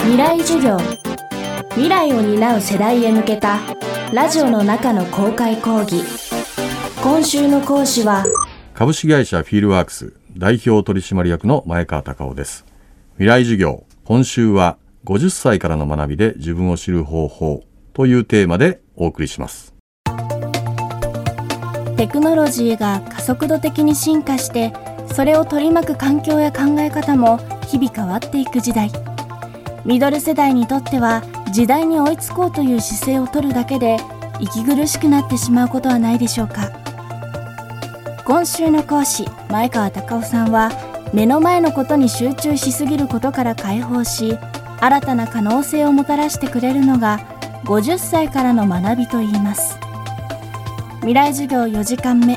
未来授業。未来を担う世代へ向けたラジオの中の公開講義。今週の講師は株式会社フィールワークス代表取締役の前川隆夫です。未来授業今週は50歳からの学びで自分を知る方法というテーマでお送りします。テクノロジーが加速度的に進化してそれを取り巻く環境や考え方も日々変わっていく時代ミドル世代にとっては時代に追いつこうという姿勢を取るだけで息苦しくなってしまうことはないでしょうか。今週の講師前川隆夫さんは目の前のことに集中しすぎることから解放し新たな可能性をもたらしてくれるのが50歳からの学びといいます。未来授業4時間目。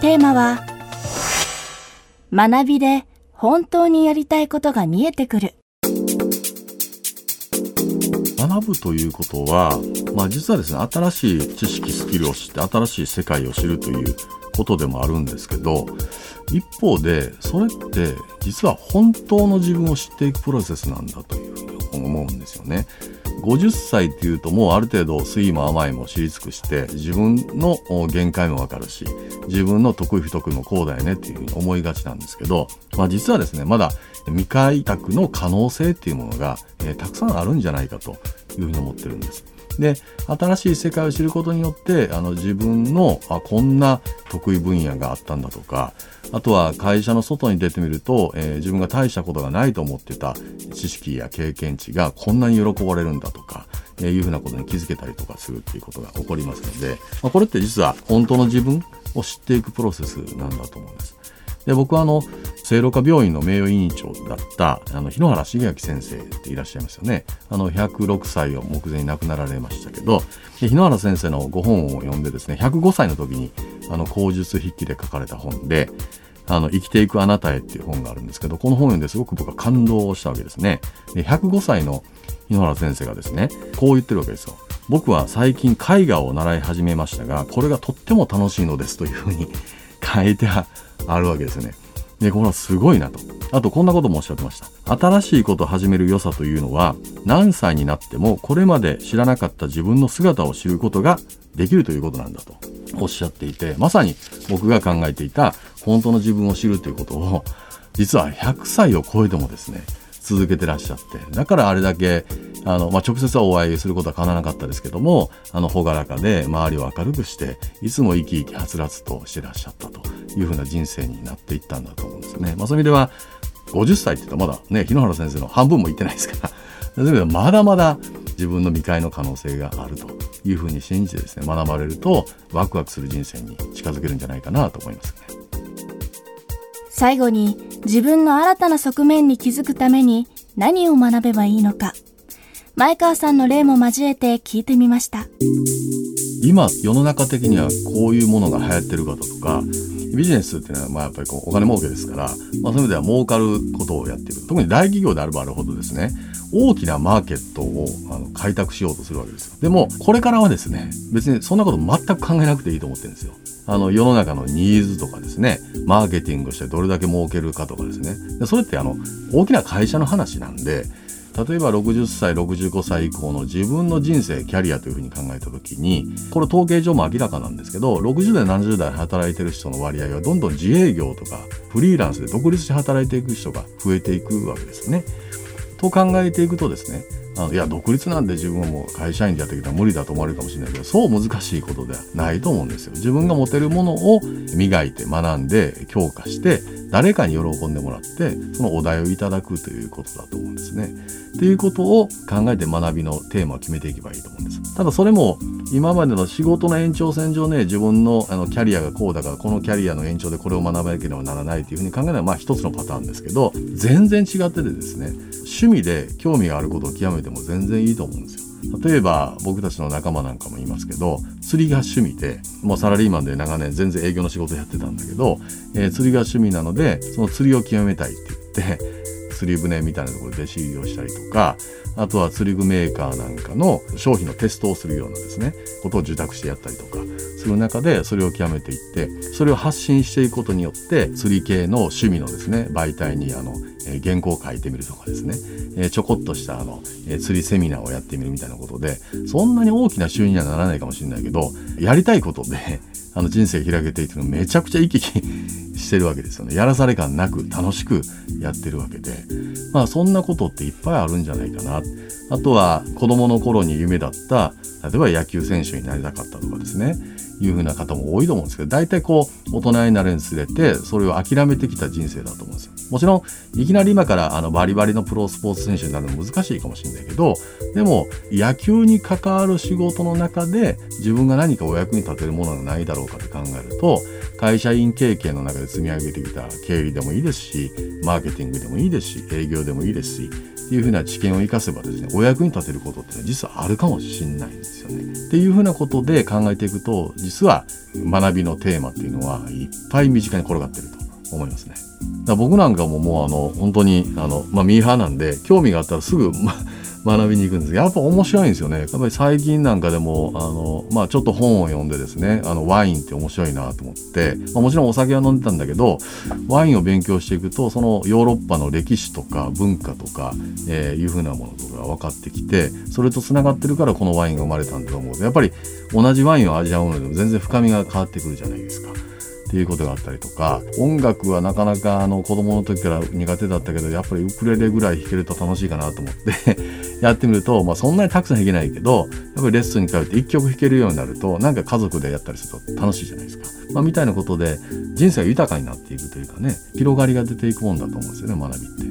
テーマは学びで本当にやりたいことが見えてくる。学ぶということは、まあ、実はですね新しい知識スキルを知って新しい世界を知るということでもあるんですけど一方でそれって実は本当の自分を知っていくプロセスなんだというふうに思うんですよね。50歳っていうともうある程度酸いも甘いも知り尽くして自分の限界もわかるし自分の得意不得意もこうだよねっていうふうに思いがちなんですけど、まあ、実はですねまだ未開拓の可能性っていうものが、えー、たくさんあるんじゃないかというふうに思ってるんです。で新しい世界を知ることによってあの自分のあこんな得意分野があったんだとかあとは会社の外に出てみると、えー、自分が大したことがないと思ってた知識や経験値がこんなに喜ばれるんだとか、えー、いうふうなことに気づけたりとかするっていうことが起こりますので、まあ、これって実は本当の自分を知っていくプロセスなんだと思うんです。で僕はあの聖路加病院の名誉委員長だったあの日野原茂明先生っていらっしゃいますよねあの106歳を目前に亡くなられましたけど日野原先生のご本を読んでですね105歳の時にあの口述筆記で書かれた本であの、生きていくあなたへっていう本があるんですけど、この本を読んですごく僕は感動したわけですね。で、105歳の日野原先生がですね、こう言ってるわけですよ。僕は最近絵画を習い始めましたが、これがとっても楽しいのですというふうに書いてああるわけですね。で、これはすごいなと。あとこんなこともおっしゃってました。新しいことを始める良さというのは、何歳になってもこれまで知らなかった自分の姿を知ることができるということなんだとおっしゃっていて、まさに僕が考えていた本当の自分を知るということを、実は100歳を超えてもですね、続けてらっしゃって、だからあれだけあの、まあ、直接はお会いすることはかなわなかったですけども、あの、朗らかで周りを明るくして、いつも生き生きはつらつとしてらっしゃったというふうな人生になっていったんだと思うんですね。まあ、そういう意味では、50歳って言ったらまだね、日野原先生の半分もいってないですから、そういう意味ではまだまだ自分の未開の可能性があるというふうに信じてですね、学ばれると、ワクワクする人生に近づけるんじゃないかなと思いますね。最後に、自分の新たな側面に気づくために何を学べばいいのか。前川さんの例も交えて聞いてみました今世の中的にはこういうものが流行ってるかとかビジネスっていうのはまあやっぱりこうお金儲けですから、まあ、そういう意味では儲かることをやっている特に大企業であればあるほどですね大きなマーケットをあの開拓しようとするわけですよ。でもこれからはですね別にそんなこと全く考えなくていいと思ってるんですよ。あの世の中のニーズとかですねマーケティングしてどれだけ儲けるかとかですね。でそれってあの大きな会社の話なんで例えば60歳65歳以降の自分の人生キャリアというふうに考えた時にこれ統計上も明らかなんですけど60代70代働いてる人の割合はどんどん自営業とかフリーランスで独立して働いていく人が増えていくわけですね。と考えていくとですねあのいや独立なんで自分はもう会社員でやってきたら無理だと思われるかもしれないけどそう難しいことではないと思うんですよ。自分が持てるものを磨いて学んで強化して誰かに喜んでもらってそのお題をいただくということだと思うんですね。っていうことを考えて学びのテーマを決めていけばいいと思うんです。ただそれも今までの仕事の延長線上ね自分のあのキャリアがこうだからこのキャリアの延長でこれを学ばなければならないというふうに考えるのはまあ一つのパターンですけど全然違っててですね趣味で興味があることを極めても全然いいと思うんですよ。例えば僕たちの仲間なんかもいますけど釣りが趣味でもうサラリーマンで長年全然営業の仕事やってたんだけど、えー、釣りが趣味なのでその釣りを極めたいって言って釣り船みたいなところで弟子入りをしたりとかあとは釣り具メーカーなんかの商品のテストをするようなですねことを受託してやったりとかする中でそれを極めていってそれを発信していくことによって釣り系の趣味のですね媒体にあの、原稿を書いてみるとかですね、え、ちょこっとしたあの、え、釣りセミナーをやってみるみたいなことでそんなに大きな収入にはならないかもしれないけどやりたいことであの人生開けていくのめちゃくちゃ生き生きしてるわけですよね。やらされ感なく楽しくやってるわけで。まあそんなことっていっぱいあるんじゃないかな。あとは子供の頃に夢だった例えば野球選手になりたかったとかですね。いうふうな方も多いと思うんですけど大体こう大人になるにつれてそれを諦めてきた人生だと思うんですよ。もちろんいきなり今からあのバリバリのプロスポーツ選手になるの難しいかもしれないけどでも野球に関わる仕事の中で自分が何かお役に立てるものがないだろうかって考えると会社員経験の中で積み上げてきた経理でもいいですしマーケティングでもいいですし営業でもいいですしっていうふうな知見を生かせばですねお役に立てることって実はあるかもしれないんですよね。っていうふうなことで考えていくと実は学びのテーマっていうのはいっぱい身近に転がってると思いますね。だ僕なんかももうあの本当にあの、まあ、ミーハーなんで興味があったらすぐ、ま学びに行くんです。やっぱ面白いんですよね。やっぱり最近なんかでもあの、まあ、ちょっと本を読んでですねあのワインって面白いなと思って、まあ、もちろんお酒は飲んでたんだけどワインを勉強していくとそのヨーロッパの歴史とか文化とか、えー、いうふうなものとかが分かってきてそれとつながってるからこのワインが生まれたんだと思うとやっぱり同じワインを味わうのでも全然深みが変わってくるじゃないですか。っていうことがあったりとか音楽はなかなかあの子供の時から苦手だったけどやっぱりウクレレぐらい弾けると楽しいかなと思ってやってみると、まあ、そんなにたくさん弾けないけどやっぱりレッスンに通って1曲弾けるようになるとなんか家族でやったりすると楽しいじゃないですか、まあ、みたいなことで人生が豊かになっていくというかね広がりが出ていくもんだと思うんですよね学びって。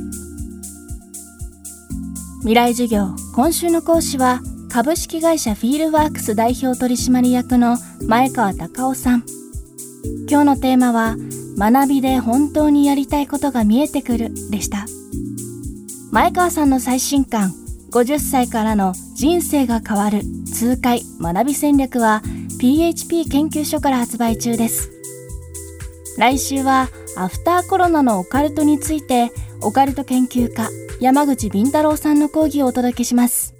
未来授業。今週の講師は株式会社フィールワークス代表取締役の前川隆夫さん。今日のテーマは学びで本当にやりたいことが見えてくるでした。前川さんの最新刊50歳からの人生が変わる痛快学び戦略は PHP 研究所から発売中です。来週はアフターコロナのオカルトについてオカルト研究家山口敏太郎さんの講義をお届けします。